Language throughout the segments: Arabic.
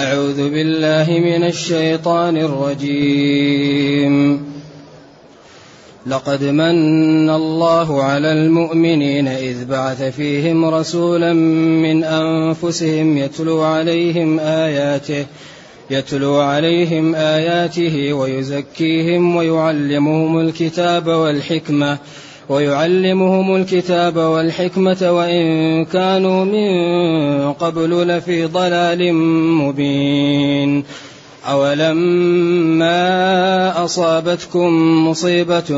أعوذ بالله من الشيطان الرجيم. لقد من الله على المؤمنين إذ بعث فيهم رسولا من أنفسهم يتلو عليهم آياته يتلو عليهم آياته ويزكيهم ويعلمهم الكتاب والحكمة ويعلمهم الكتاب والحكمة وإن كانوا من قبل لفي ضلال مبين. أولما أصابتكم مصيبة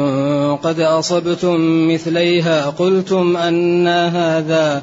قد أصبتم مثليها قلتم أنا هذا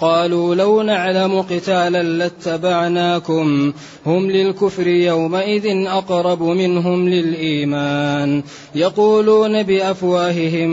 قالوا لو نعلم قتالا لاتبعناكم. هم للكفر يومئذ أقرب منهم للإيمان. يقولون بأفواههم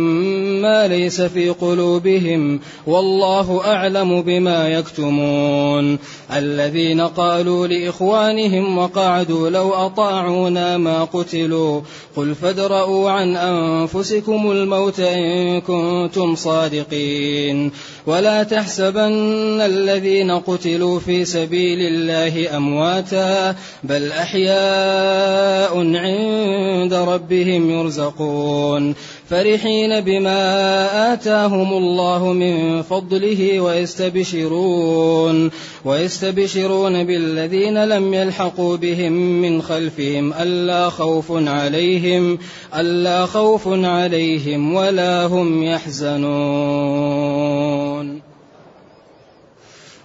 ما ليس في قلوبهم. والله أعلم بما يكتمون. الذين قالوا لإخوانهم وقعدوا لو أطاعونا ما قتلوا. قل فادرءوا عن أنفسكم الموت إن كنتم صادقين. ولا تحسبن الذين قتلوا في سبيل الله أمواتا بل أحياء عند ربهم يرزقون. فرحين بما آتاهم الله من فضله ويستبشرون ويستبشرون بالذين لم يلحقوا بهم من خلفهم ألا خوف عليهم ألا خوف عليهم ولا هم يحزنون.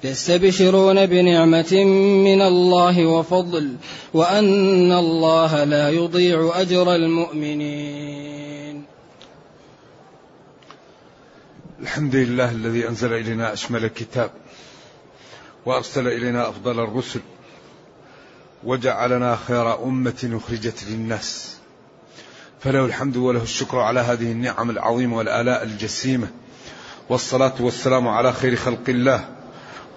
يستبشرون بنعمة من الله وفضل وأن الله لا يضيع أجر المؤمنين. الحمد لله الذي أنزل إلينا أشمل الكتاب وأرسل إلينا أفضل الرسل وجعلنا خير أمة أخرجت للناس. فله الحمد وله الشكر على هذه النعم العظيمة والآلاء الجسيمة والصلاة والسلام على خير خلق الله.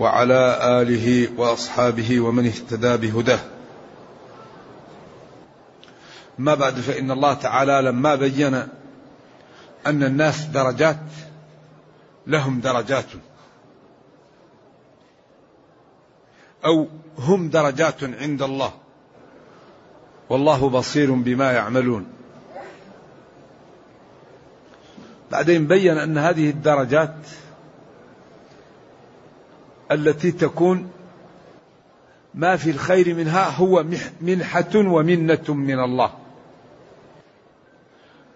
وعلى آله وأصحابه ومن اهتدى بهداه. ما بعد فإن الله تعالى لما بين أن الناس درجات لهم درجات. أو هم درجات عند الله. والله بصير بما يعملون. بعدين بين أن هذه الدرجات التي تكون ما في الخير منها هو منحة ومنة من الله.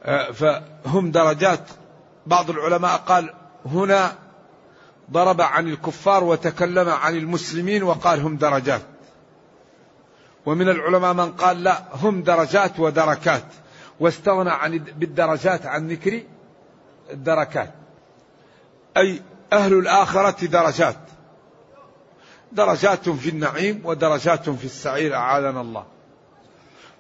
آه، فهم درجات بعض العلماء قال هنا ضرب عن الكفار وتكلم عن المسلمين وقال هم درجات. ومن العلماء من قال لا هم درجات ودركات. واستغنى عن بالدرجات عن ذكر الدركات. أي أهل الآخرة درجات. درجات في النعيم ودرجات في السعير أعاذنا الله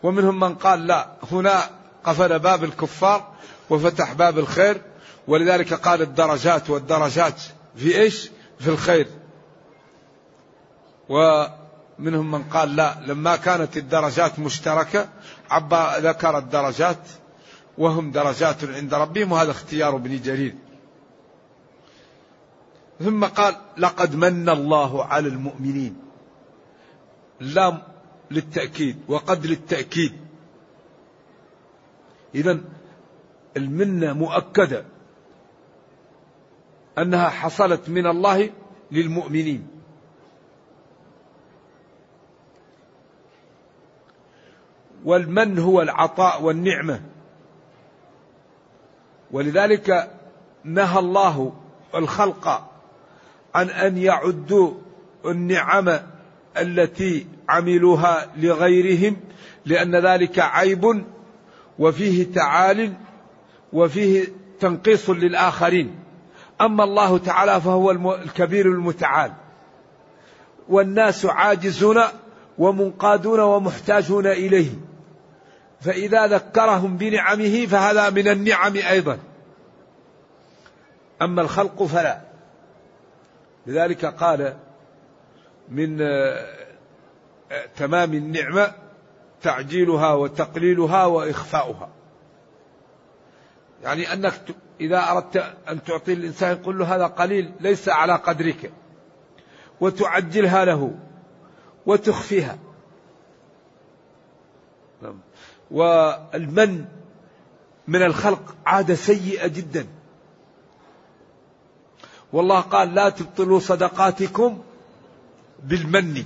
ومنهم من قال لا هنا قفل باب الكفار وفتح باب الخير ولذلك قال الدرجات والدرجات في إيش؟ في الخير. ومنهم من قال لا لما كانت الدرجات مشتركة عبا ذكر الدرجات وهم درجات عند ربهم وهذا اختيار ابن جرير. ثم قال لقد من الله على المؤمنين. لام للتأكيد وقد للتأكيد. إذا المنة مؤكدة أنها حصلت من الله للمؤمنين والمن هو العطاء والنعمة ولذلك نهى الله الخلق عن أن يعدوا النعم التي عملوها لغيرهم لأن ذلك عيب وفيه تعال وفيه تنقيص للآخرين. أما الله تعالى فهو الكبير المتعال. والناس عاجزون ومنقادون ومحتاجون إليه. فإذا ذكرهم بنعمه فهذا من النعم أيضا. أما الخلق فلا. لذلك قال من آه، تمام النعمة تعجيلها وتقليلها وإخفاؤها. يعني أنك إذا أردت أن تعطي الإنسان قل له هذا قليل ليس على قدرك وتعجلها له وتخفيها. نعم. والمن من الخلق عادة سيئة جدا. والله قال لا تبطلوا صدقاتكم بالمن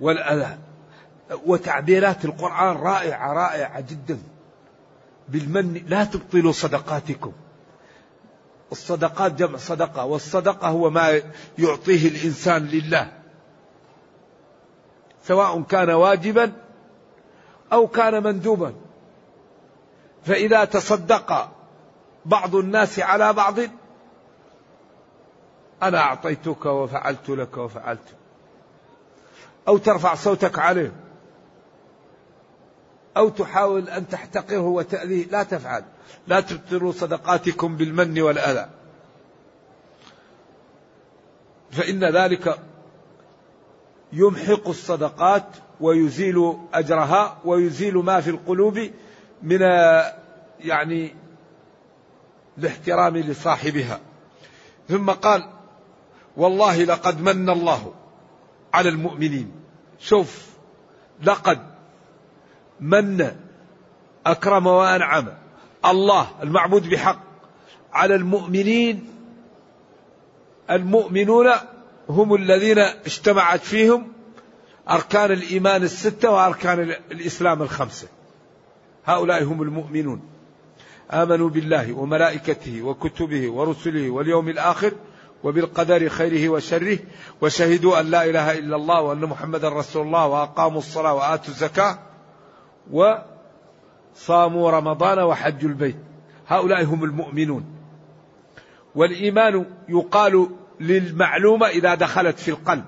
والأذى. وتعبيرات القرآن رائعة رائعة جدا. بالمن لا تبطلوا صدقاتكم. الصدقات جمع صدقة والصدقة هو ما يعطيه الإنسان لله. سواء كان واجبا أو كان مندوبا. فإذا تصدق بعض الناس على بعض أنا أعطيتك وفعلت لك وفعلت. أو ترفع صوتك عليه. أو تحاول أن تحتقره وتأذيه. لا تفعل. لا تبطلوا صدقاتكم بالمن والأذى. فإن ذلك يمحق الصدقات ويزيل أجرها ويزيل ما في القلوب من يعني الاحترام لصاحبها. ثم قال والله لقد من الله على المؤمنين. شوف لقد من أكرم وأنعم الله المعبود بحق على المؤمنين. المؤمنون هم الذين اجتمعت فيهم أركان الإيمان الستة وأركان الإسلام الخمسة. هؤلاء هم المؤمنون. آمنوا بالله وملائكته وكتبه ورسله واليوم الآخر وبالقدر خيره وشره وشهدوا أن لا إله إلا الله وأن محمدا رسول الله وأقاموا الصلاة وآتوا الزكاة وصاموا رمضان وحجوا البيت. هؤلاء هم المؤمنون. والإيمان يقال للمعلومة إذا دخلت في القلب.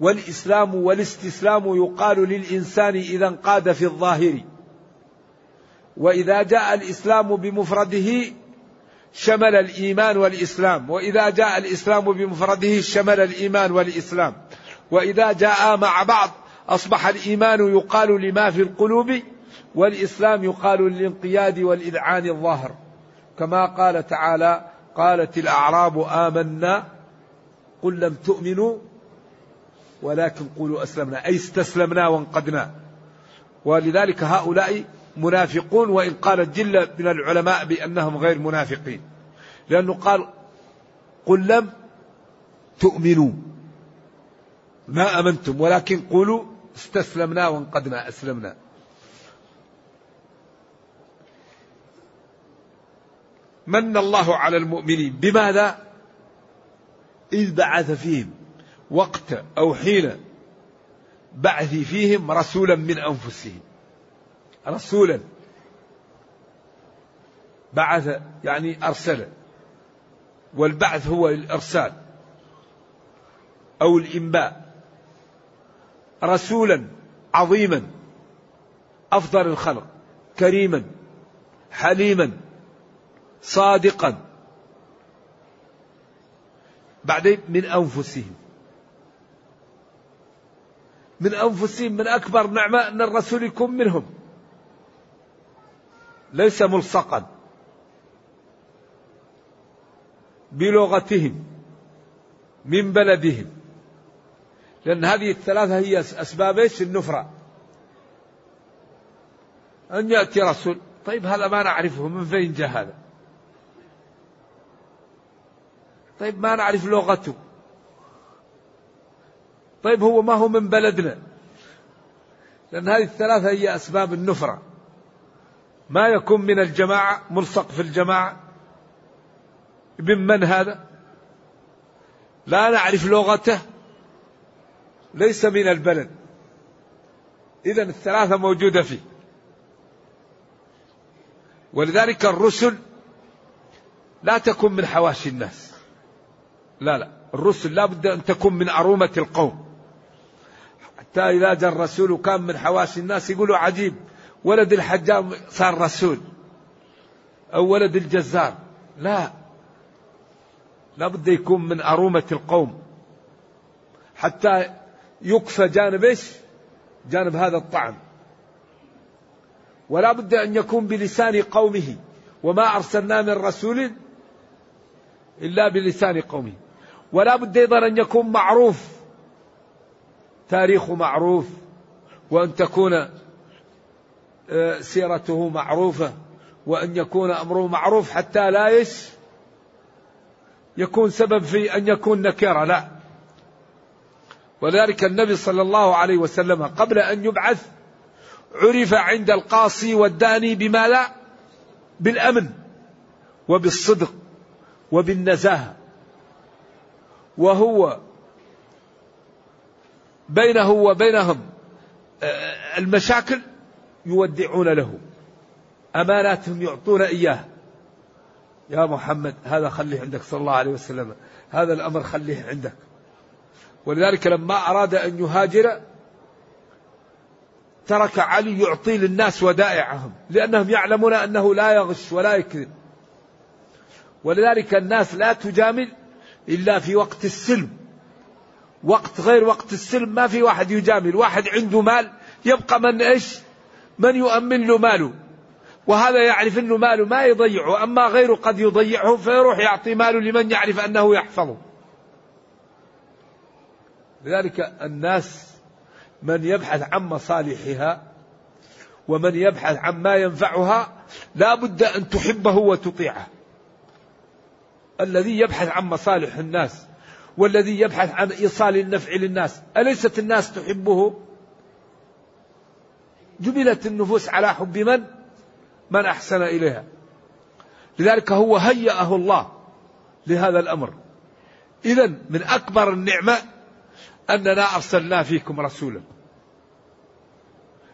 والإسلام والاستسلام يقال للإنسان إذا انقاد في الظاهر. وإذا جاء الإسلام بمفرده شمل الإيمان والإسلام. وإذا جاء الإسلام بمفرده شمل الإيمان والإسلام. وإذا جاء مع بعض أصبح الإيمان يقال لما في القلوب والإسلام يقال للانقياد والإذعان الظاهر. كما قال تعالى قالت الأعراب آمنا قل لم تؤمنوا ولكن قولوا أسلمنا. أي استسلمنا وانقدنا. ولذلك هؤلاء منافقون وإن قال جل من العلماء بأنهم غير منافقين. لأنه قال قل لم تؤمنوا. ما أمنتم ولكن قولوا استسلمنا وانقدنا أسلمنا. من الله على المؤمنين؟ بماذا؟ إذ بعث فيهم وقت أو حين بعث فيهم رسولا من أنفسهم. رسولا. بعث يعني أرسل. والبعث هو الإرسال أو الإنباء. رسولا عظيما أفضل الخلق كريما حليما صادقا. بعدين من أنفسهم. من أنفسهم من أكبر نعمة أن الرسول يكون منهم. ليس ملصقا بلغتهم من بلدهم. لأن هذه الثلاثة هي أسباب إيش؟ النفرة. أن يأتي رسول طيب هذا ما نعرفه من فين جاء هذا؟ طيب ما نعرف لغته. طيب هو ما هو من بلدنا. لأن هذه الثلاثة هي أسباب النفرة. ما يكون من الجماعة ملصق في الجماعة. ابن من هذا؟ لا نعرف لغته. ليس من البلد. إذا الثلاثة موجودة فيه. ولذلك الرسل لا تكون من حواشي الناس. لا لا. الرسل لا بد أن تكون من أرومة القوم. حتى إذا جاء الرسول وكان من حواشي الناس يقولوا عجيب. ولد الحجام صار رسول أو ولد الجزار. لا. لا بد يكون من أرومة القوم. حتى يكفى جانب إيش؟ جانب هذا الطعن. ولا بد أن يكون بلسان قومه. وما أرسلنا من رسول إلا بلسان قومه. ولا بد أيضا أن يكون معروف. تاريخه معروف. وأن تكون سيرته معروفة وأن يكون أمره معروف حتى لا يش يكون سبب في أن يكون نكرة لا. ولذلك النبي صلى الله عليه وسلم قبل أن يبعث عرف عند القاصي والداني بما لا بالأمن وبالصدق وبالنزاهة. وهو بينه وبينهم آه، المشاكل يودعون له. أماناتهم يعطون إياه. يا محمد هذا خليه عندك صلى الله عليه وسلم. هذا الأمر خليه عندك. ولذلك لما أراد أن يهاجر ترك علي يعطي للناس ودائعهم لأنهم يعلمون أنه لا يغش ولا يكذب. ولذلك الناس لا تجامل إلا في وقت السلم. وقت غير وقت السلم ما في واحد يجامل. واحد عنده مال يبقى من إيش؟ من يؤمن له ماله؟ وهذا يعرف أنه ماله ما يضيعه أما غيره قد يضيعه فيروح يعطي ماله لمن يعرف أنه يحفظه. لذلك الناس من يبحث عن مصالحها ومن يبحث عن ما ينفعها لا بد أن تحبه وتطيعه. الذي يبحث عن مصالح الناس والذي يبحث عن إيصال النفع للناس أليست الناس تحبه؟ جبلت النفوس على حب من؟ من أحسن إليها. لذلك هو هيأه الله لهذا الأمر. إذا من أكبر النعمة أننا أرسلنا فيكم رسولا.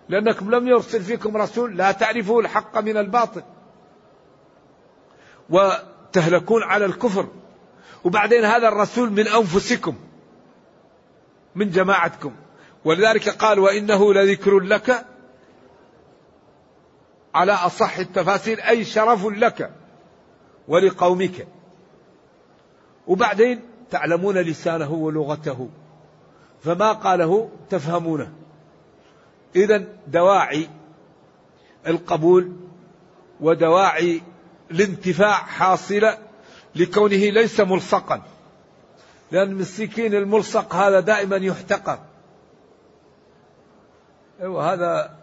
لأنكم لم يرسل فيكم رسول لا تعرفوا الحق من الباطل. وتهلكون على الكفر. وبعدين هذا الرسول من أنفسكم من جماعتكم. ولذلك قال وإنه لذكر لك على أصح التفاسير أي شرف لك ولقومك. وبعدين تعلمون لسانه ولغته فما قاله تفهمونه. إذا دواعي القبول ودواعي الانتفاع حاصلة لكونه ليس ملصقا. لأن السكين الملصق هذا دائما يحتقر. أيوة هذا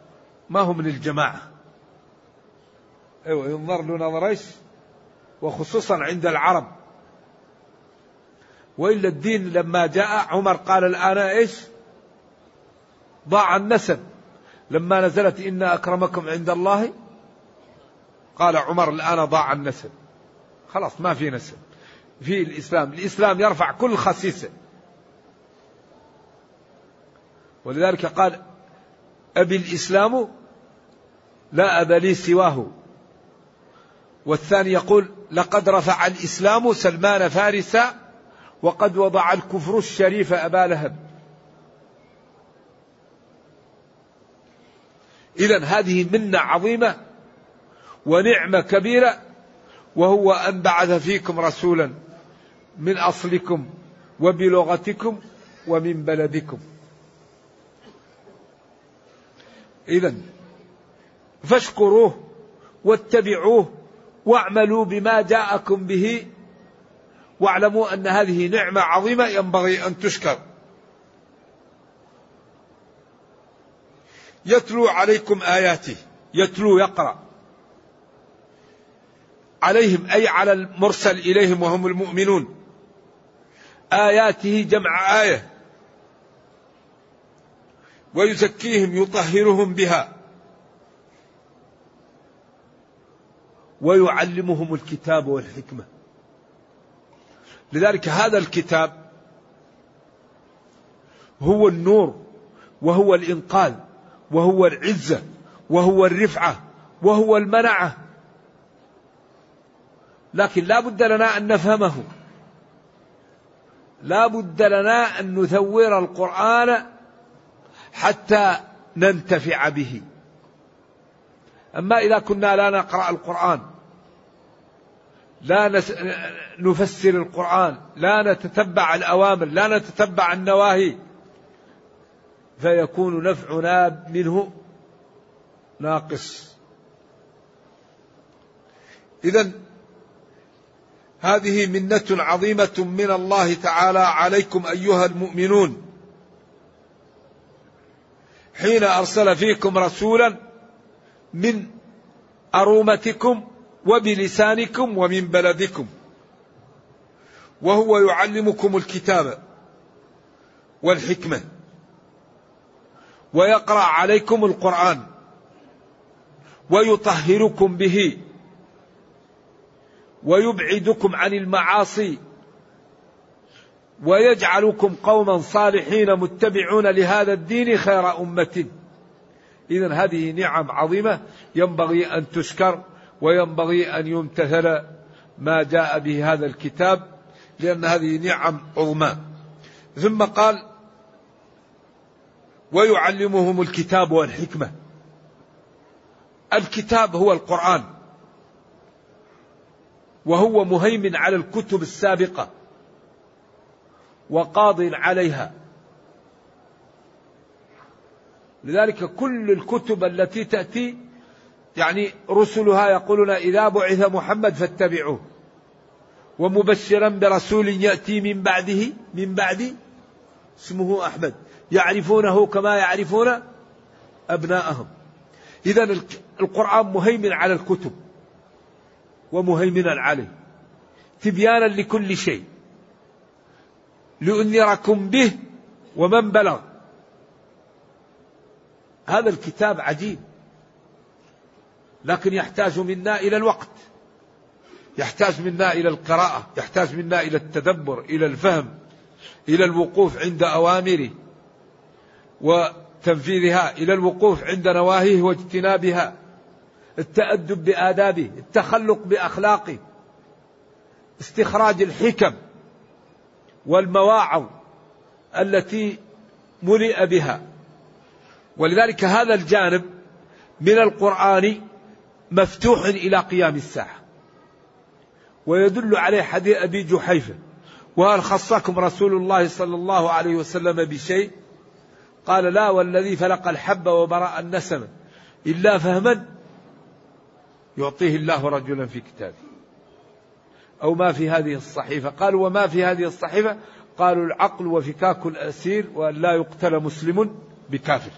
ما هو من الجماعة أيوة ينظر له نظر إيش؟ وخصوصا عند العرب. وإلا الدين لما جاء عمر قال الآن إيش؟ ضاع النسب. لما نزلت إن أكرمكم عند الله قال عمر الآن ضاع النسب. خلاص ما في نسب. في الإسلام. الإسلام يرفع كل خسيسة. ولذلك قال أبي الإسلام لا أبا لي سواه. والثاني يقول لقد رفع الإسلام سلمان فارسا وقد وضع الكفر الشريف أبا لهب. إذا هذه منة عظيمة ونعمة كبيرة وهو أن بعث فيكم رسولا من أصلكم وبلغتكم ومن بلدكم. إذا فاشكروه واتبعوه واعملوا بما جاءكم به. واعلموا أن هذه نعمة عظيمة ينبغي أن تشكر. يتلو عليكم آياته يتلو يقرأ. عليهم أي على المرسل إليهم وهم المؤمنون. آياته جمع آية. ويزكيهم يطهرهم بها. ويعلمهم الكتاب والحكمة. لذلك هذا الكتاب هو النور وهو الإنقاذ وهو العزة وهو الرفعة وهو المنعة. لكن لا بد لنا أن نفهمه. لا بد لنا أن نثور القرآن حتى ننتفع به. أما إذا كنا لا نقرأ القرآن لا نفسر القرآن لا نتتبع الأوامر لا نتتبع النواهي. فيكون نفعنا منه ناقص. إذا هذه منة عظيمة من الله تعالى عليكم أيها المؤمنون. حين أرسل فيكم رسولا من أرومتكم وبلسانكم ومن بلدكم. وهو يعلمكم الكتاب والحكمة. ويقرأ عليكم القرآن. ويطهركم به. ويبعدكم عن المعاصي. ويجعلكم قوما صالحين متبعون لهذا الدين خير أمة. إذا هذه نعم عظيمة. ينبغي أن تشكر وينبغي أن يمتثل ما جاء به هذا الكتاب لأن هذه نعم عظمى. ثم قال ويعلمهم الكتاب والحكمة. الكتاب هو القرآن. وهو مهيمن على الكتب السابقة. وقاض عليها. لذلك كل الكتب التي تأتي يعني رسلها يقولون إذا بعث محمد فاتبعوه. ومبشرا برسول يأتي من بعده من بعد اسمه أحمد. يعرفونه كما يعرفون أبناءهم. إذا القرآن مهيمن على الكتب. ومهيمنا عليه. تبيانا لكل شيء. لأنذركم به ومن بلغ. هذا الكتاب عجيب. لكن يحتاج منا إلى الوقت. يحتاج منا إلى القراءة يحتاج منا إلى التدبر إلى الفهم إلى الوقوف عند أوامره وتنفيذها إلى الوقوف عند نواهيه واجتنابها. التأدب بآدابه التخلق بأخلاقه استخراج الحكم والمواعظ التي ملئ بها. ولذلك هذا الجانب من القرآن مفتوح إلى قيام الساعة. ويدل عليه حديث أبي جحيفة وهل خصكم رسول الله صلى الله عليه وسلم بشيء؟ قال لا والذي فلق الحب وبرأ النسم إلا فهما يعطيه الله رجلا في كتابه. أو ما في هذه الصحيفة. قالوا وما في هذه الصحيفة؟ قالوا العقل وفكاك الأسير وأن لا يقتل مسلم بكافر.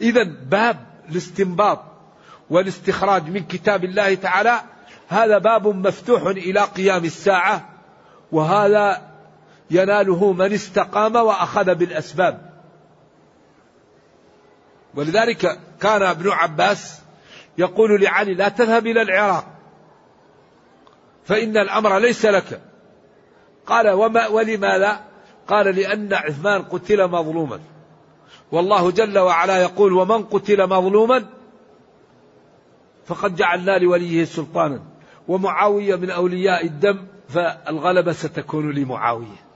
إذا باب الاستنباط. والاستخراج من كتاب الله تعالى هذا باب مفتوح إلى قيام الساعة وهذا يناله من استقام وأخذ بالأسباب. ولذلك كان ابن عباس يقول لعلي لا تذهب إلى العراق فإن الأمر ليس لك. قال وما ولماذا؟ قال لأن عثمان قتل مظلوما. والله جل وعلا يقول ومن قتل مظلوما فقد جعلنا لوليه سلطانا ومعاوية من أولياء الدم فالغلبة ستكون لمعاوية.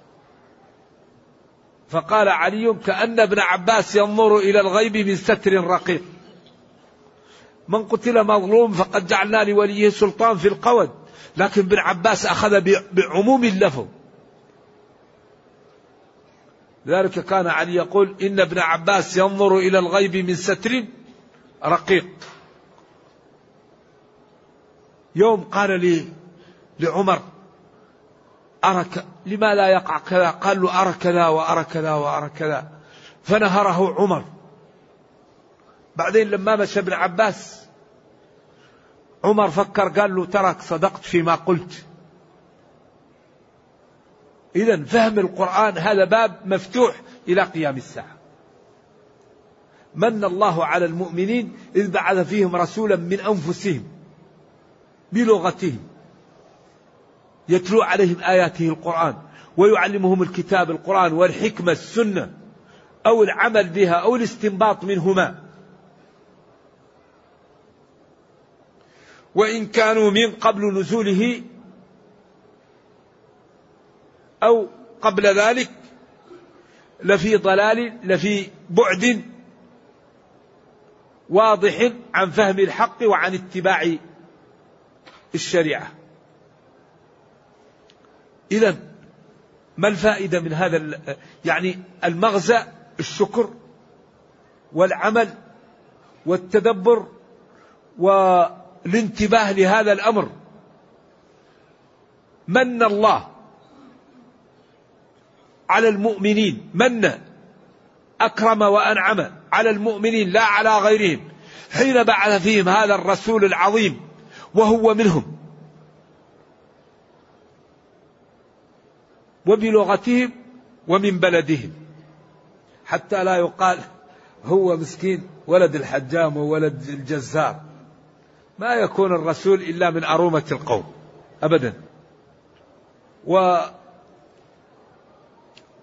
فقال علي كأن ابن عباس ينظر إلى الغيب من ستر رقيق. من قتل مظلوم فقد جعلنا لوليه سلطان في القود لكن ابن عباس أخذ بعموم اللفظ. ذلك كان علي يقول إن ابن عباس ينظر إلى الغيب من ستر رقيق. يوم قال لي لعمر أرى لما لا يقع كذا؟ قال له أرى كذا وأرى كذا وأرى كذا. فنهره عمر. بعدين لما مشى ابن عباس عمر فكر قال له ترك صدقت فيما قلت. إذا فهم القرآن هذا باب مفتوح إلى قيام الساعة. من الله على المؤمنين إذ بعث فيهم رسولا من أنفسهم. بلغتهم. يتلو عليهم آياته القرآن ويعلمهم الكتاب القرآن والحكمة السنة أو العمل بها أو الاستنباط منهما. وإن كانوا من قبل نزوله أو قبل ذلك لفي ضلال لفي بعد واضح عن فهم الحق وعن اتباع الشريعة. اذا ما الفائدة من هذا يعني المغزى؟ الشكر والعمل والتدبر والانتباه لهذا الأمر. من الله على المؤمنين؟ من أكرم وأنعم على المؤمنين لا على غيرهم؟ حين بعث فيهم هذا الرسول العظيم وهو منهم. وبلغتهم ومن بلدهم. حتى لا يقال هو مسكين ولد الحجام وولد الجزار. ما يكون الرسول إلا من أرومة القوم. أبدا. و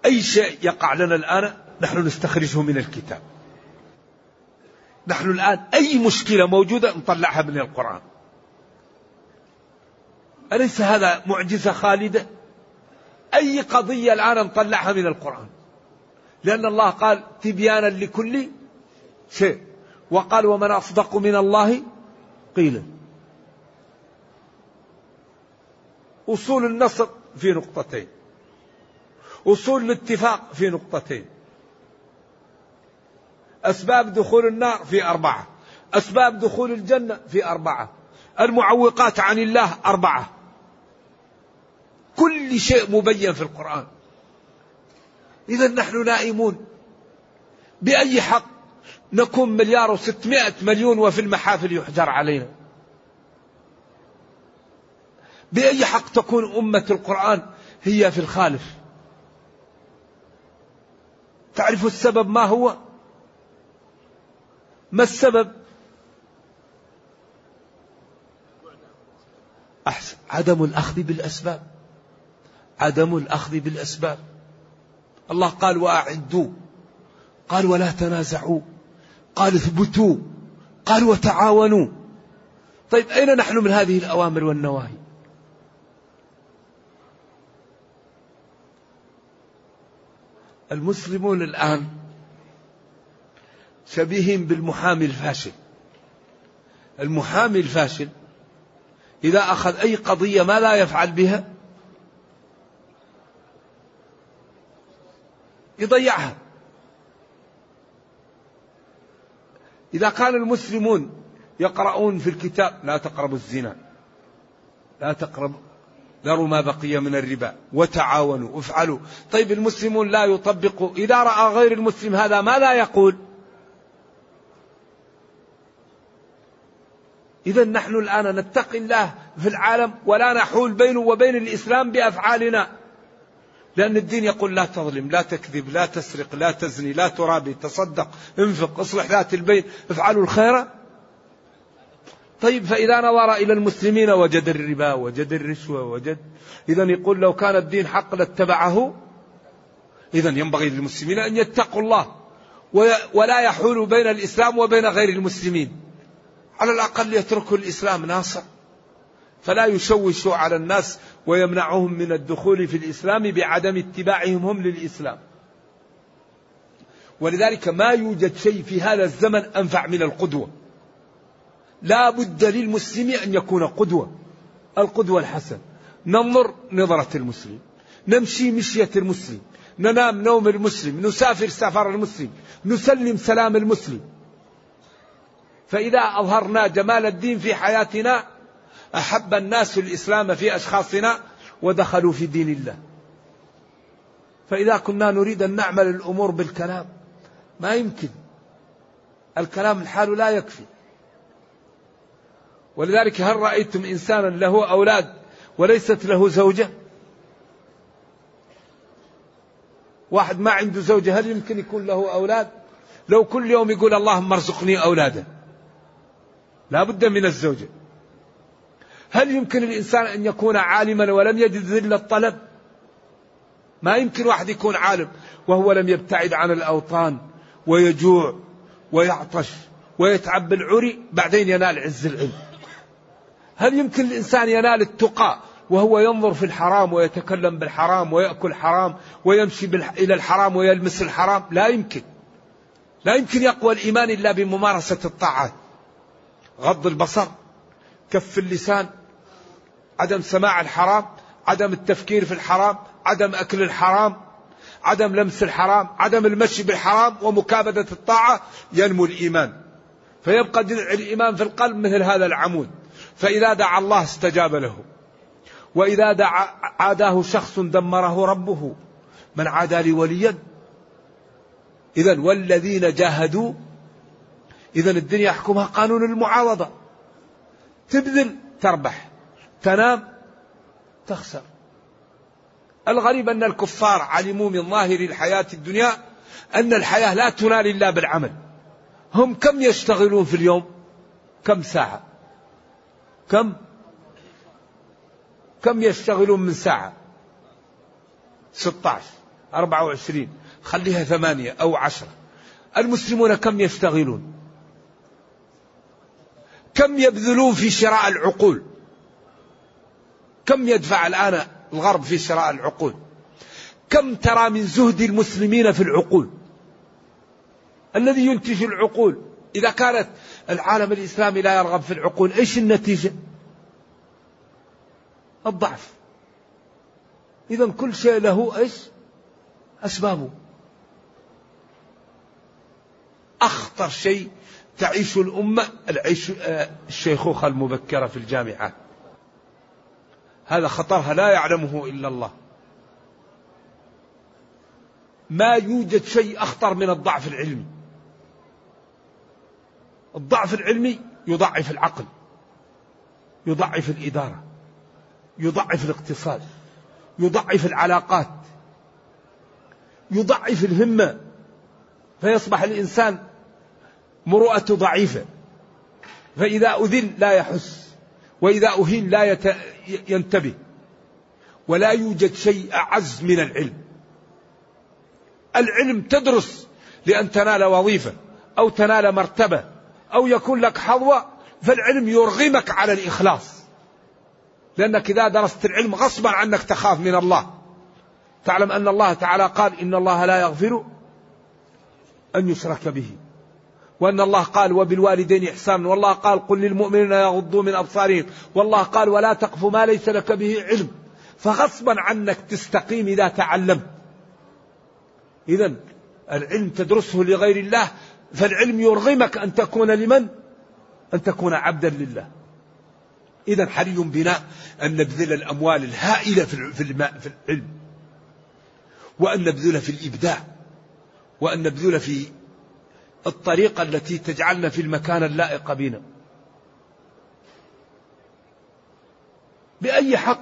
أي شيء يقع لنا الآن نحن نستخرجه من الكتاب. نحن الآن أي مشكلة موجودة نطلعها من القرآن. أليس هذا معجزة خالدة؟ أي قضية الآن نطلعها من القرآن؟ لأن الله قال تبيانا لكل شيء. وقال ومن أصدق من الله قيلا أصول النصر في نقطتين. أصول الاتفاق في نقطتين. أسباب دخول النار في أربعة. أسباب دخول الجنة في أربعة. المعوقات عن الله أربعة. كل شيء مبين في القرآن. إذا نحن نائمون بأي حق؟ نكون مليار وستمائة مليون وفي المحافل يحجر علينا. بأي حق تكون أمة القرآن هي في الخالف؟ تعرف السبب ما هو؟ ما السبب؟ أحسن. عدم الأخذ بالأسباب. عدم الأخذ بالأسباب. الله قال وأعدوا. قال ولا تنازعوا. قال اثبتوا. قال وتعاونوا. طيب أين نحن من هذه الأوامر والنواهي؟ المسلمون الآن شبيهين بالمحامي الفاشل. المحامي الفاشل إذا أخذ أي قضية ما لا يفعل بها يضيعها. إذا كان المسلمون يقرؤون في الكتاب لا تقربوا الزنا. لا تقربوا ذروا ما بقي من الربا وتعاونوا افعلوا. طيب المسلمون لا يطبقوا. إذا رأى غير المسلم هذا ما لا يقول؟ إذا نحن الآن نتقي الله في العالم ولا نحول بينه وبين الإسلام بأفعالنا. لأن الدين يقول لا تظلم لا تكذب لا تسرق لا تزني لا ترابي تصدق انفق اصلح ذات البين افعلوا الخير. طيب فإذا نظر إلى المسلمين وجد الربا وجد الرشوة وجد إذا يقول لو كان الدين حق لاتبعه. إذا ينبغي للمسلمين أن يتقوا الله ولا يحول بين الإسلام وبين غير المسلمين. على الأقل يتركوا الإسلام ناصر. فلا يشوشوا على الناس ويمنعهم من الدخول في الإسلام بعدم اتباعهم هم للإسلام. ولذلك ما يوجد شيء في هذا الزمن أنفع من القدوة. لا بد للمسلم أن يكون قدوة القدوة الحسن ننظر نظرة المسلم نمشي مشية المسلم ننام نوم المسلم نسافر سفر المسلم نسلم سلام المسلم. فإذا أظهرنا جمال الدين في حياتنا أحب الناس الإسلام في أشخاصنا ودخلوا في دين الله. فإذا كنا نريد أن نعمل الأمور بالكلام ما يمكن. الكلام الحال لا يكفي. ولذلك هل رأيتم إنسانا له أولاد وليست له زوجة؟ واحد ما عنده زوجة هل يمكن يكون له أولاد؟ لو كل يوم يقول اللهم ارزقني أولادا. لا بد من الزوجة. هل يمكن الإنسان أن يكون عالما ولم يجد ذل الطلب؟ ما يمكن واحد يكون عالم وهو لم يبتعد عن الأوطان ويجوع ويعطش ويتعب بالعري بعدين ينال عز العلم. هل يمكن الإنسان ينال التقى وهو ينظر في الحرام ويتكلم بالحرام ويأكل حرام ويمشي إلى الحرام ويلمس الحرام؟ لا يمكن. لا يمكن يقوى الإيمان إلا بممارسة الطاعات. غض البصر كف اللسان عدم سماع الحرام عدم التفكير في الحرام عدم أكل الحرام عدم لمس الحرام عدم المشي بالحرام ومكابدة الطاعة ينمو الإيمان. فيبقى الإيمان في القلب مثل هذا العمود. فإذا دعا الله استجاب له. وإذا دعا عاداه شخص دمره ربه. من عادى لي وليا؟ إذا والذين جاهدوا إذا الدنيا يحكمها قانون المعاوضة. تبذل تربح. تنام تخسر. الغريب أن الكفار علموا من ظاهر الحياة الدنيا أن الحياة لا تنال إلا بالعمل. هم كم يشتغلون في اليوم؟ كم ساعة؟ كم؟ كم يشتغلون من ساعة؟ 16 24 خليها ثمانية أو عشرة. المسلمون كم يشتغلون؟ كم يبذلون في شراء العقول؟ كم يدفع الآن الغرب في شراء العقول كم ترى من زهد المسلمين في العقول الذي ينتج العقول. إذا كانت العالم الإسلامي لا يرغب في العقول إيش النتيجة؟ الضعف. إذا كل شيء له إيش؟ أسبابه. أخطر شيء تعيش الأمة العيش آه، الشيخوخة المبكرة في الجامعات. هذا خطرها لا يعلمه إلا الله. ما يوجد شيء أخطر من الضعف العلمي. الضعف العلمي يضعف العقل يضعف الإدارة يضعف الاقتصاد يضعف العلاقات يضعف الهمة. فيصبح الإنسان مروءته ضعيفة. فإذا أذل لا يحس وإذا أهين لا يت... ينتبه ولا يوجد شيء أعز من العلم. العلم تدرس لأن تنال وظيفة أو تنال مرتبة أو يكون لك حظوة فالعلم يرغمك على الإخلاص. لأنك إذا درست العلم غصبا عنك تخاف من الله. تعلم أن الله تعالى قال إن الله لا يغفر أن يشرك به. وأن الله قال وبالوالدين إحسانا والله قال قل للمؤمنين يغضوا من أبصارهم والله قال ولا تقف ما ليس لك به علم فغصبا عنك تستقيم إذا تعلمت إذا العلم تدرسه لغير الله فالعلم يرغمك أن تكون لمن؟ أن تكون عبدا لله. إذا حري بنا أن نبذل الأموال الهائلة في الماء في العلم وأن نبذل في الإبداع وأن نبذل في الطريقة التي تجعلنا في المكان اللائق بنا. بأي حق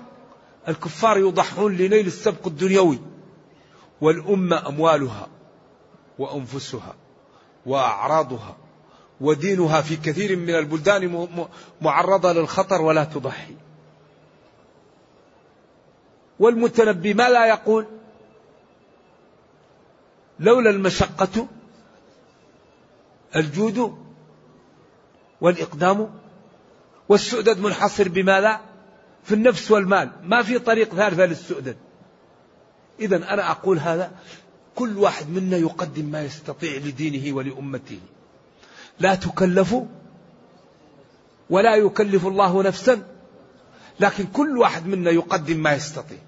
الكفار يضحون لنيل السبق الدنيوي؟ والأمة أموالها وأنفسها وأعراضها ودينها في كثير من البلدان معرضة للخطر ولا تضحي. والمتنبي ما لا يقول لولا المشقة الجود والإقدام والسؤدد منحصر بماذا؟ في النفس والمال. ما في طريق ثالثة للسؤدد. إذا أنا أقول هذا كل واحد منا يقدم ما يستطيع لدينه ولأمته. لا تكلف ولا يكلف الله نفسا لكن كل واحد منا يقدم ما يستطيع.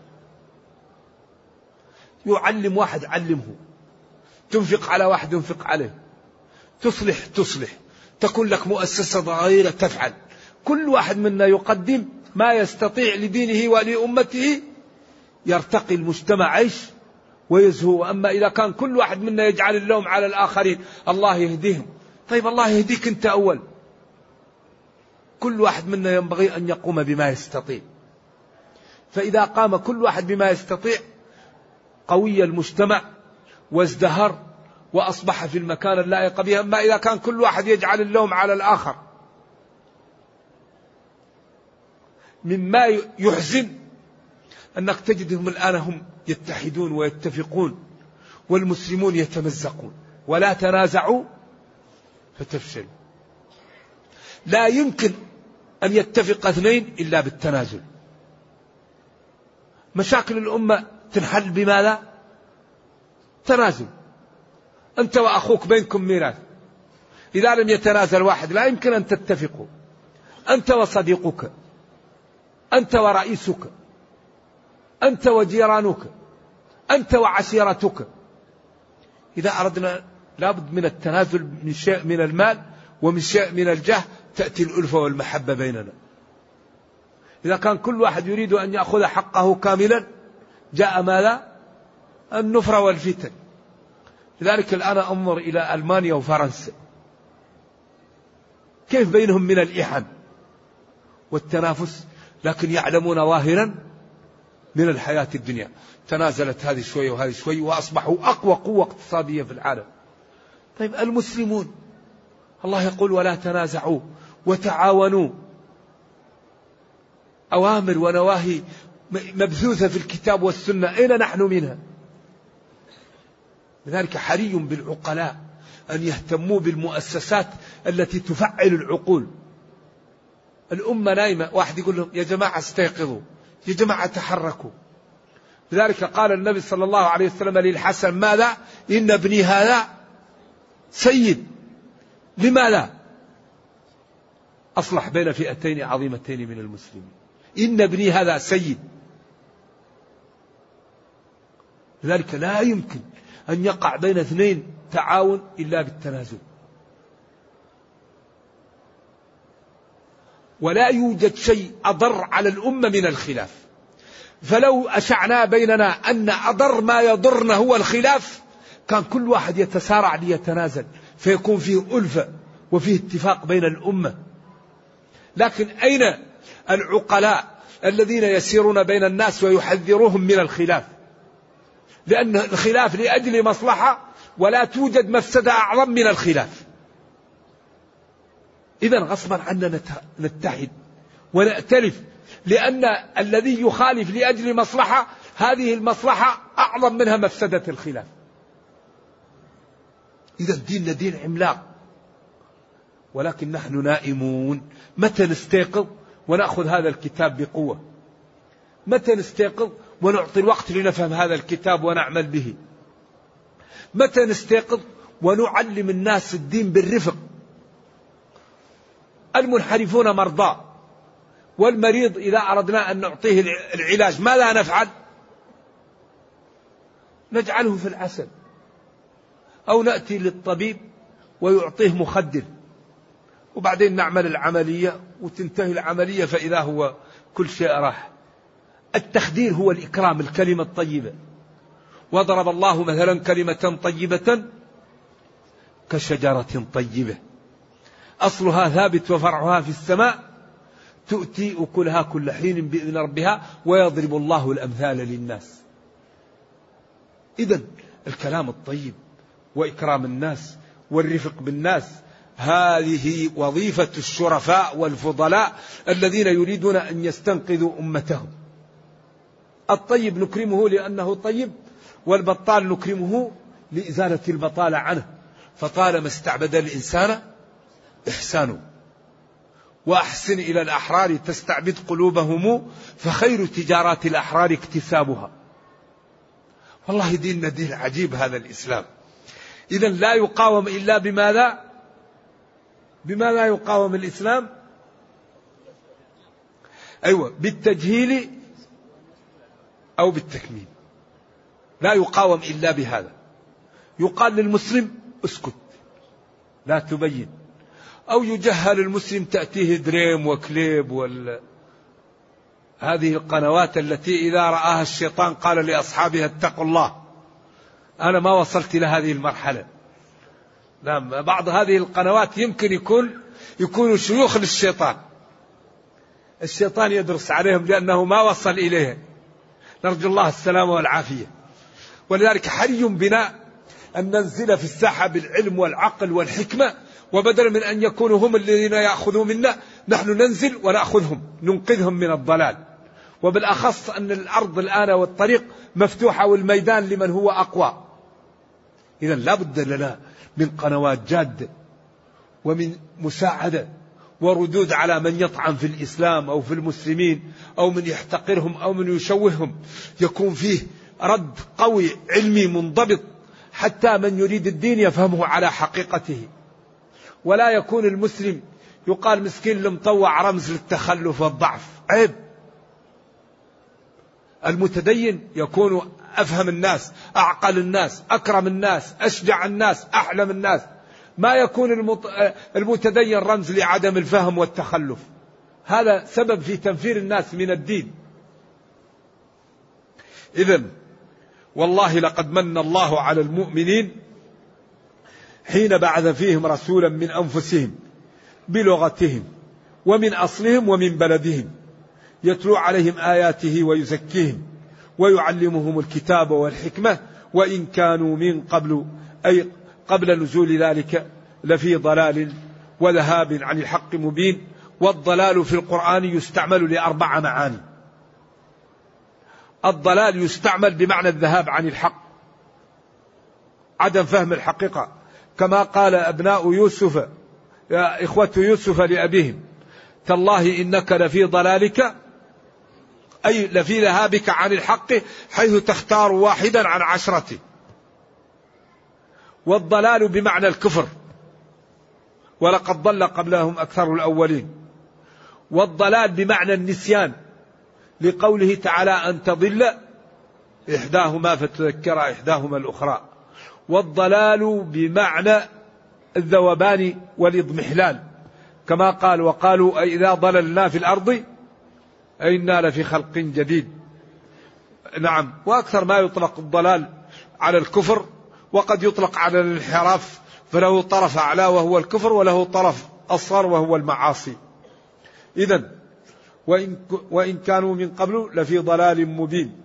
يعلم واحد علمه. تنفق على واحد ينفق عليه. تصلح تصلح. تكون لك مؤسسة صغيرة تفعل. كل واحد منا يقدم ما يستطيع لدينه ولأمته. يرتقي المجتمع عيش ويزهو. أما إذا كان كل واحد منا يجعل اللوم على الآخرين الله يهديهم. طيب الله يهديك أنت أول. كل واحد منا ينبغي أن يقوم بما يستطيع. فإذا قام كل واحد بما يستطيع قوي المجتمع وازدهر وأصبح في المكان اللائق به أما إذا كان كل واحد يجعل اللوم على الآخر. مما يحزن أنك تجدهم الآن هم يتحدون ويتفقون والمسلمون يتمزقون. ولا تنازعوا فتفشلوا لا يمكن أن يتفق اثنين إلا بالتنازل. مشاكل الأمة تنحل بماذا؟ تنازل. أنت وأخوك بينكم ميراث. إذا لم يتنازل واحد لا يمكن أن تتفقوا. أنت وصديقك. أنت ورئيسك. أنت وجيرانك. أنت وعشيرتك. إذا أردنا لابد من التنازل من شيء من المال ومن شيء من الجاه تأتي الألفة والمحبة بيننا. إذا كان كل واحد يريد أن يأخذ حقه كاملا جاء ماذا؟ النفرة والفتن. لذلك الآن أنظر إلى ألمانيا وفرنسا. كيف بينهم من الإحن والتنافس لكن يعلمون ظاهرا من الحياة الدنيا. تنازلت هذه شوية وهذه شوية وأصبحوا أقوى قوة اقتصادية في العالم. طيب المسلمون الله يقول ولا تنازعوا وتعاونوا. أوامر ونواهي مبثوثة في الكتاب والسنة. أين نحن منها؟ لذلك حري بالعقلاء أن يهتموا بالمؤسسات التي تفعل العقول. الأمة نايمة واحد يقول لهم يا جماعة استيقظوا يا جماعة تحركوا. لذلك قال النبي صلى الله عليه وسلم للحسن ماذا؟ إن ابني هذا سيد. لماذا؟ أصلح بين فئتين عظيمتين من المسلمين. إن ابني هذا سيد. لذلك لا يمكن أن يقع بين اثنين تعاون إلا بالتنازل. ولا يوجد شيء أضر على الأمة من الخلاف. فلو أشعنا بيننا أن أضر ما يضرنا هو الخلاف كان كل واحد يتسارع ليتنازل فيكون فيه ألفة وفيه اتفاق بين الأمة. لكن أين العقلاء الذين يسيرون بين الناس ويحذروهم من الخلاف؟ لأن الخلاف لأجل مصلحة ولا توجد مفسدة أعظم من الخلاف. إذا غصبا عنا نتحد ونأتلف لأن الذي يخالف لأجل مصلحة هذه المصلحة أعظم منها مفسدة الخلاف. إذا ديننا دين عملاق ولكن نحن نائمون. متى نستيقظ ونأخذ هذا الكتاب بقوة؟ متى نستيقظ ونعطي الوقت لنفهم هذا الكتاب ونعمل به. متى نستيقظ ونعلم الناس الدين بالرفق؟ المنحرفون مرضى والمريض إذا أردنا أن نعطيه العلاج ماذا نفعل؟ نجعله في العسل أو نأتي للطبيب ويعطيه مخدر وبعدين نعمل العملية وتنتهي العملية فإذا هو كل شيء راح. التخدير هو الإكرام الكلمة الطيبة. وضرب الله مثلا كلمة طيبة كشجرة طيبة. أصلها ثابت وفرعها في السماء تؤتي أكلها كل حين بإذن ربها ويضرب الله الأمثال للناس. إذا الكلام الطيب وإكرام الناس والرفق بالناس هذه وظيفة الشرفاء والفضلاء الذين يريدون أن يستنقذوا أمتهم. الطيب نكرمه لأنه طيب والبطال نكرمه لإزالة البطالة عنه. فطالما استعبد الإنسان إحسانه وأحسن إلى الأحرار تستعبد قلوبهم فخير تجارات الأحرار اكتسابها. والله ديننا دين عجيب هذا الإسلام. إذا لا يقاوم إلا بماذا؟ بما لا يقاوم الإسلام؟ أيوة بالتجهيل أو بالتكميل لا يقاوم إلا بهذا. يقال للمسلم اسكت لا تبين. أو يجهل المسلم تأتيه دريم وكليب وال. هذه القنوات التي إذا رآها الشيطان قال لأصحابها اتقوا الله. أنا ما وصلت إلى هذه المرحلة. نعم بعض هذه القنوات يمكن يكون يكونوا شيوخ للشيطان. الشيطان يدرس عليهم لأنه ما وصل إليه نرجو الله السلامة والعافية. ولذلك حري بنا أن ننزل في الساحة بالعلم والعقل والحكمة وبدلا من أن يكونوا هم الذين يأخذوا منا نحن ننزل ونأخذهم ننقذهم من الضلال. وبالأخص أن الأرض الآن والطريق مفتوحة والميدان لمن هو أقوى. إذا لا بد لنا من قنوات جادة ومن مساعدة وردود على من يطعن في الإسلام أو في المسلمين أو من يحتقرهم أو من يشوههم. يكون فيه رد قوي علمي منضبط حتى من يريد الدين يفهمه على حقيقته. ولا يكون المسلم يقال مسكين المطوع رمز للتخلف والضعف. عيب. المتدين يكون أفهم الناس أعقل الناس أكرم الناس أشجع الناس أحلم الناس. ما يكون المتدين رمز لعدم الفهم والتخلف. هذا سبب في تنفير الناس من الدين. اذا والله لقد من الله على المؤمنين حين بعث فيهم رسولا من أنفسهم بلغتهم ومن أصلهم ومن بلدهم يتلو عليهم آياته ويزكيهم ويعلمهم الكتاب والحكمة وإن كانوا من قبل أي قبل نزول ذلك لفي ضلال وذهاب عن الحق مبين والضلال في القرآن يستعمل لأربع معاني. الضلال يستعمل بمعنى الذهاب عن الحق. عدم فهم الحقيقة. كما قال أبناء يوسف يا إخوة يوسف لأبيهم تالله إنك لفي ضلالك أي لفي ذهابك عن الحق حيث تختار واحدا عن عشرة والضلال بمعنى الكفر. ولقد ضل قبلهم أكثر الأولين. والضلال بمعنى النسيان. لقوله تعالى أن تضل إحداهما فتذكر إحداهما الأخرى. والضلال بمعنى الذوبان والإضمحلال. كما قال وقالوا إذا ضللنا في الأرض أئنا لفي خلق جديد. نعم. وأكثر ما يطلق الضلال على الكفر وقد يطلق على الانحراف فله طرف أعلى وهو الكفر وله طرف أصغر وهو المعاصي. إذا وإن, وإن كانوا من قبل لفي ضلال مبين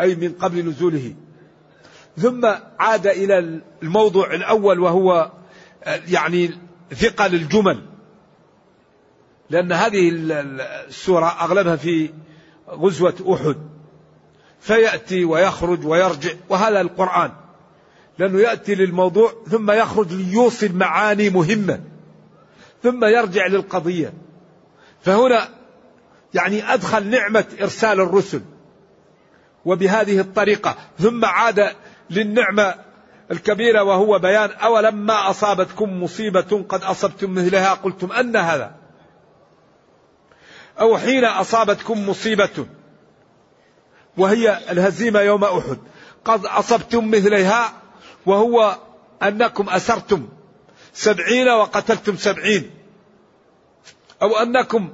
أي من قبل نزوله. ثم عاد إلى الموضوع الأول وهو يعني ثقل الجمل لأن هذه السورة أغلبها في غزوة أحد. فيأتي ويخرج ويرجع وهذا القرآن. لأنه يأتي للموضوع ثم يخرج ليوصل معاني مهمة ثم يرجع للقضية. فهنا يعني أدخل نعمة إرسال الرسل وبهذه الطريقة. ثم عاد للنعمة الكبيرة وهو بيان أولما أصابتكم مصيبة قد أصبتم مثلها؟ قلتم أن هذا. أو حين أصابتكم مصيبة وهي الهزيمة يوم أحد قد أصبتم مثلها؟ وهو أنكم أسرتم سبعين وقتلتم سبعين. أو أنكم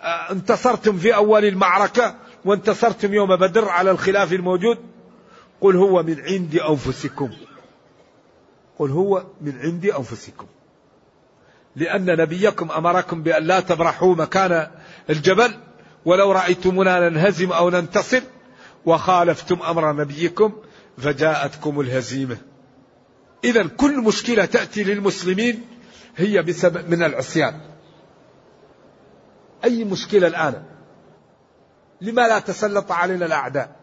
آه، انتصرتم في أول المعركة وانتصرتم يوم بدر على الخلاف الموجود. قل هو من عند أنفسكم. قل هو من عند أنفسكم. لأن نبيكم أمركم بأن لا تبرحوا مكان الجبل ولو رأيتمونا ننهزم أو ننتصر وخالفتم أمر نبيكم فجاءتكم الهزيمة. إذا كل مشكلة تأتي للمسلمين هي بسبب من العصيان. أي مشكلة الآن؟ لما لا تسلط علينا الأعداء؟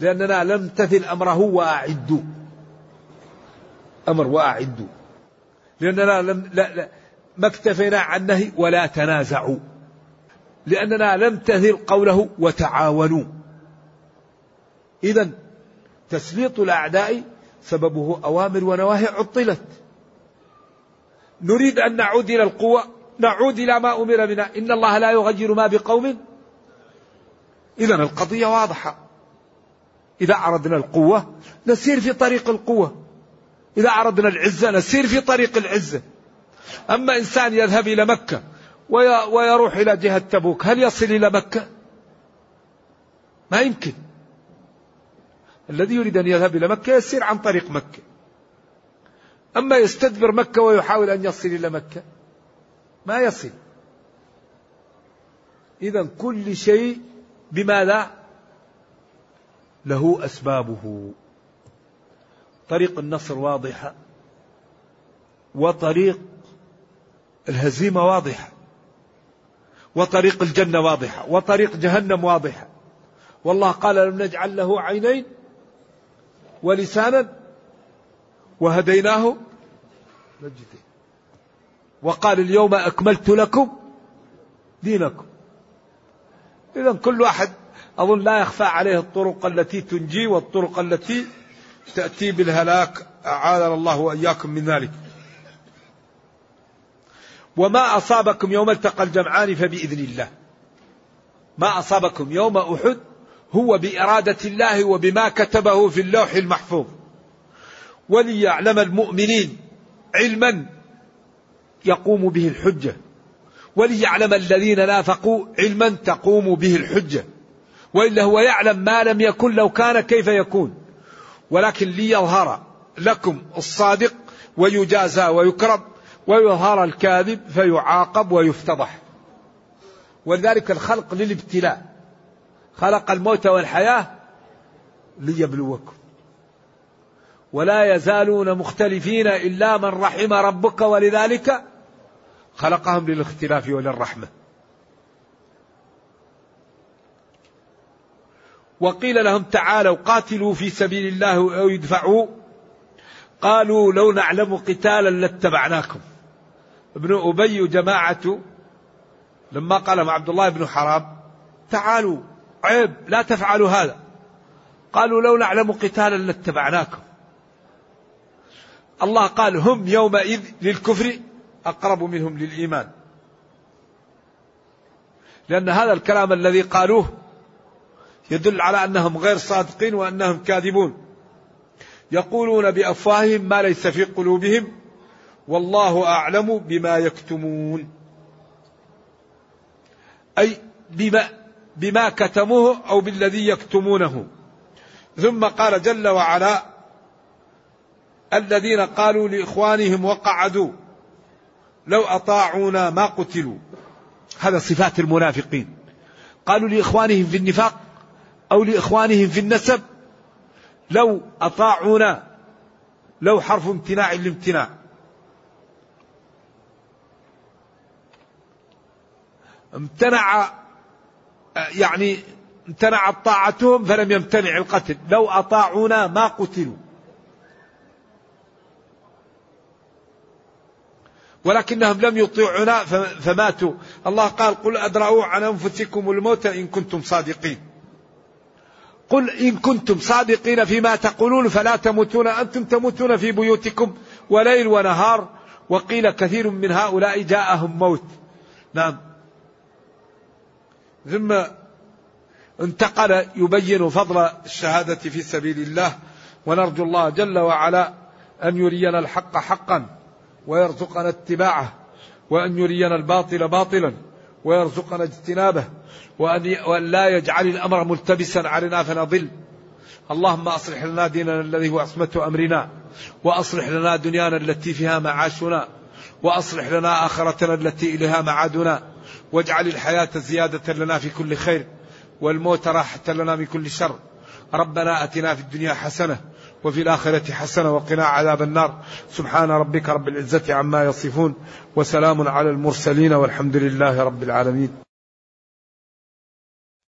لأننا لم تثل أمره وأعدوا. أمر وأعدوا. لأننا لم لا لا ما اكتفينا عن نهي ولا تنازعوا. لأننا لم تثل قوله وتعاونوا. إذا تسليط الأعداء سببه أوامر ونواهي عطلت. نريد أن نعود إلى القوة نعود إلى ما أمر بنا. إن الله لا يغير ما بقوم. إذا القضية واضحة. إذا أردنا القوة نسير في طريق القوة. إذا أردنا العزة نسير في طريق العزة. أما إنسان يذهب إلى مكة ويروح إلى جهة تبوك هل يصل إلى مكة؟ ما يمكن. الذي يريد أن يذهب إلى مكة يسير عن طريق مكة. أما يستدبر مكة ويحاول أن يصل إلى مكة ما يصل. إذا كل شيء بماذا؟ له أسبابه. طريق النصر واضحة وطريق الهزيمة واضحة وطريق الجنة واضحة وطريق جهنم واضحة والله قال لم نجعل له عينين ولسانا وهديناه. نجدين وقال اليوم أكملت لكم دينكم. إذا كل واحد أظن لا يخفى عليه الطرق التي تنجي والطرق التي تأتي بالهلاك. أعاذنا الله وإياكم من ذلك. وما أصابكم يوم التقى الجمعان فبإذن الله. ما أصابكم يوم أحد هو بإرادة الله وبما كتبه في اللوح المحفوظ. وليعلم المؤمنين علما يقوم به الحجة. وليعلم الذين نافقوا علما تقوم به الحجة. وإلا هو يعلم ما لم يكن لو كان كيف يكون. ولكن ليظهر لكم الصادق ويجازى ويكرم ويظهر الكاذب فيعاقب ويفتضح. ولذلك الخلق للابتلاء. خلق الموت والحياة ليبلوكم. ولا يزالون مختلفين إلا من رحم ربك ولذلك خلقهم للاختلاف وللرحمة. وقيل لهم تعالوا قاتلوا في سبيل الله أو يدفعوا قالوا لو نعلم قتالا لاتبعناكم. ابن أبي وجماعته لما قال عبد الله بن حرام تعالوا عيب لا تفعلوا هذا. قالوا لو نعلم قتالا لاتبعناكم. الله قال هم يومئذ للكفر أقرب منهم للإيمان. لأن هذا الكلام الذي قالوه يدل على أنهم غير صادقين وأنهم كاذبون. يقولون بأفواههم ما ليس في قلوبهم والله أعلم بما يكتمون. أي بما, بما كتموه أو بالذي يكتمونه. ثم قال جل وعلا الذين قالوا لإخوانهم وقعدوا لو أطاعونا ما قتلوا. هذا صفات المنافقين. قالوا لإخوانهم في النفاق أو لإخوانهم في النسب لو أطاعونا لو حرف امتناع الامتناع امتنع يعني امتنعت طاعتهم فلم يمتنع القتل. لو أطاعونا ما قتلوا. ولكنهم لم يطيعونا فماتوا. الله قال قل أدرأوا عن أنفسكم الموت إن كنتم صادقين. قل إن كنتم صادقين فيما تقولون فلا تموتون. أنتم تموتون في بيوتكم وليل ونهار. وقيل كثير من هؤلاء جاءهم موت. نعم. ثم انتقل يبين فضل الشهادة في سبيل الله ونرجو الله جل وعلا أن يرينا الحق حقا ويرزقنا اتباعه وأن يرينا الباطل باطلا ويرزقنا اجتنابه وأن, لا يجعل الأمر ملتبسا علينا فنضل اللهم أصلح لنا ديننا الذي هو عصمة أمرنا وأصلح لنا دنيانا التي فيها معاشنا وأصلح لنا آخرتنا التي إليها معادنا. واجعل الحياة زيادة لنا في كل خير والموت راحة لنا من كل شر. ربنا أتنا في الدنيا حسنة وفي الآخرة حسنة وقنا عذاب النار. سبحان ربك رب العزة عما يصفون وسلام على المرسلين والحمد لله رب العالمين.